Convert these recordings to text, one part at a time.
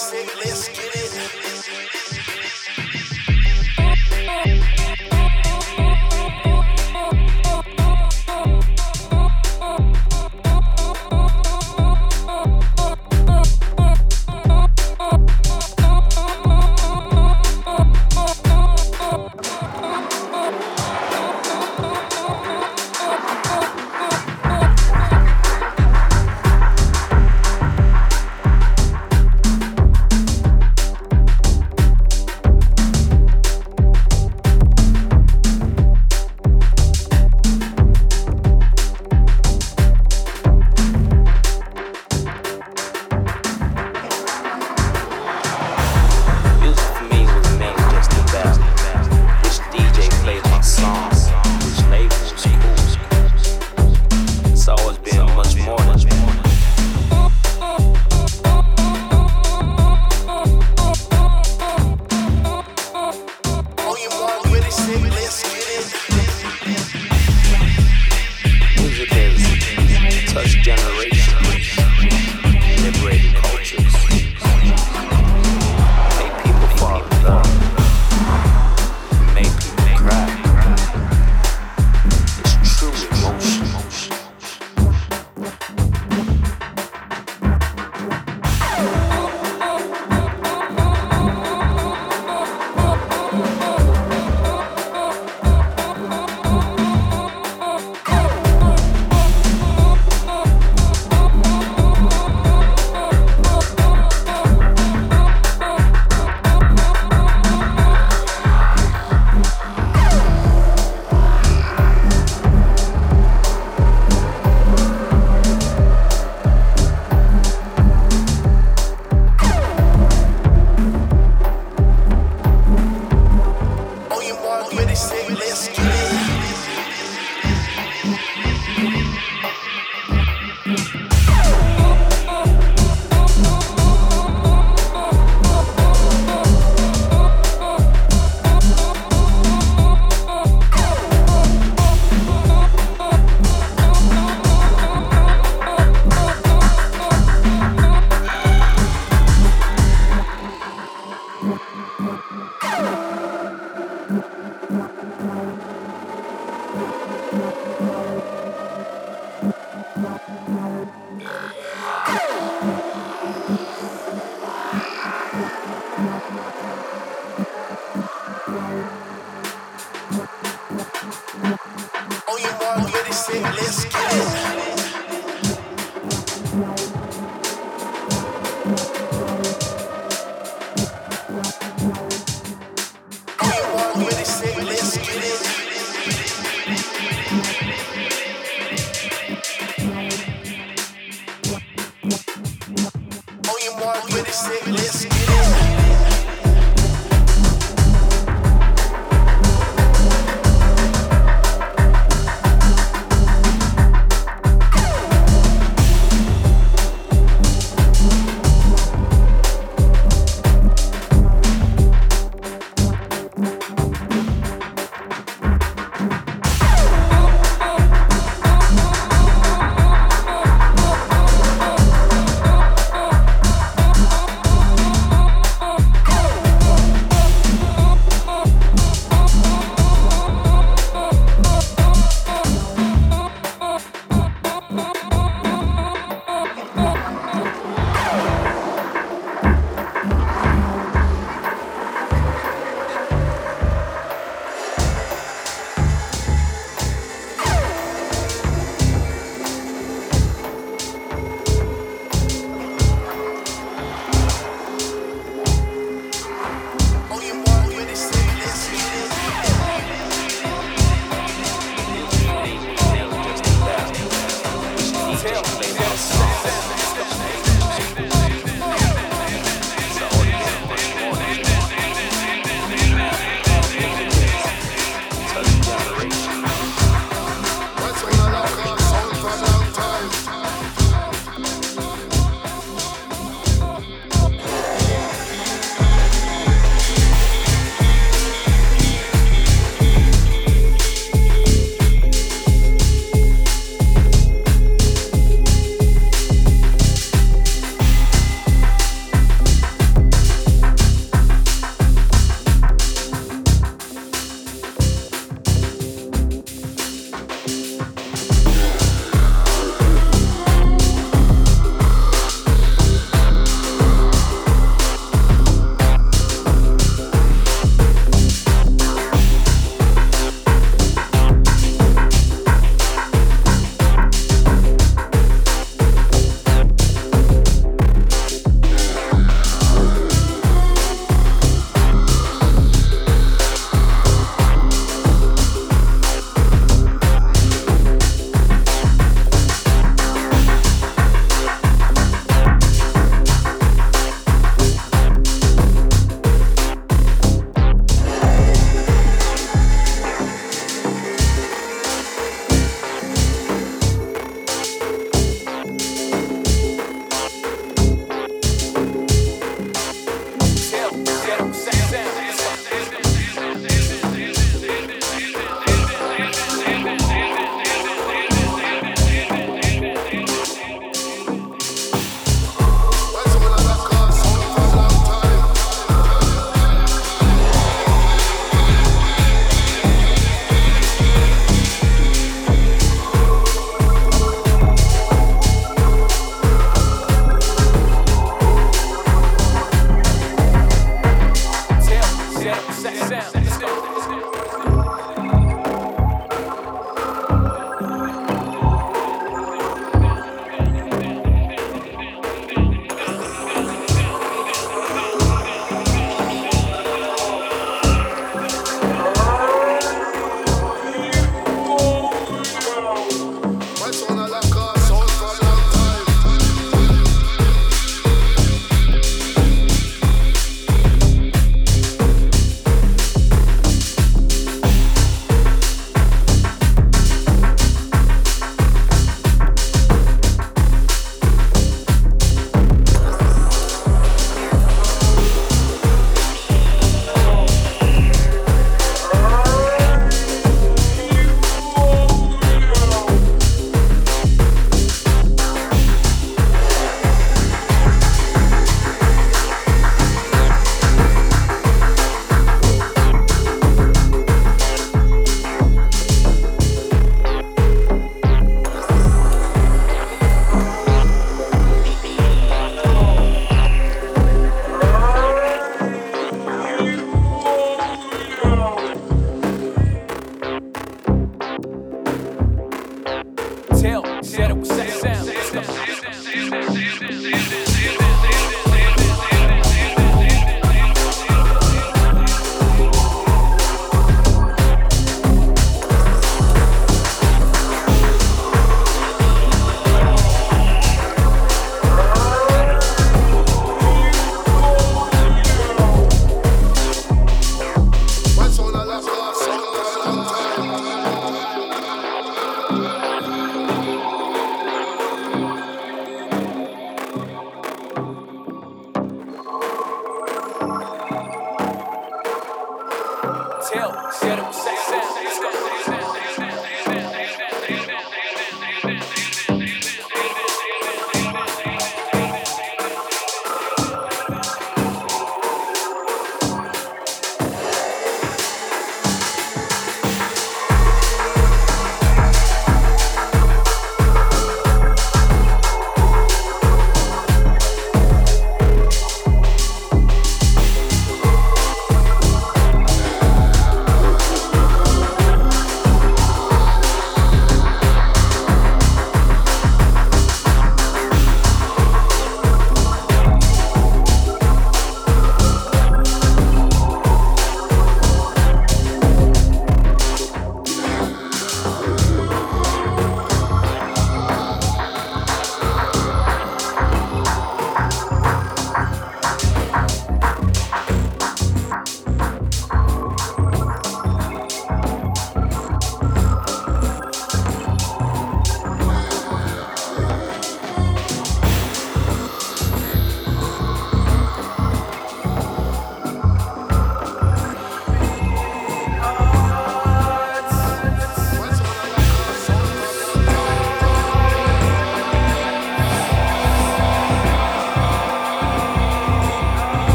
let's get it.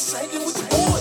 exciting with the boys.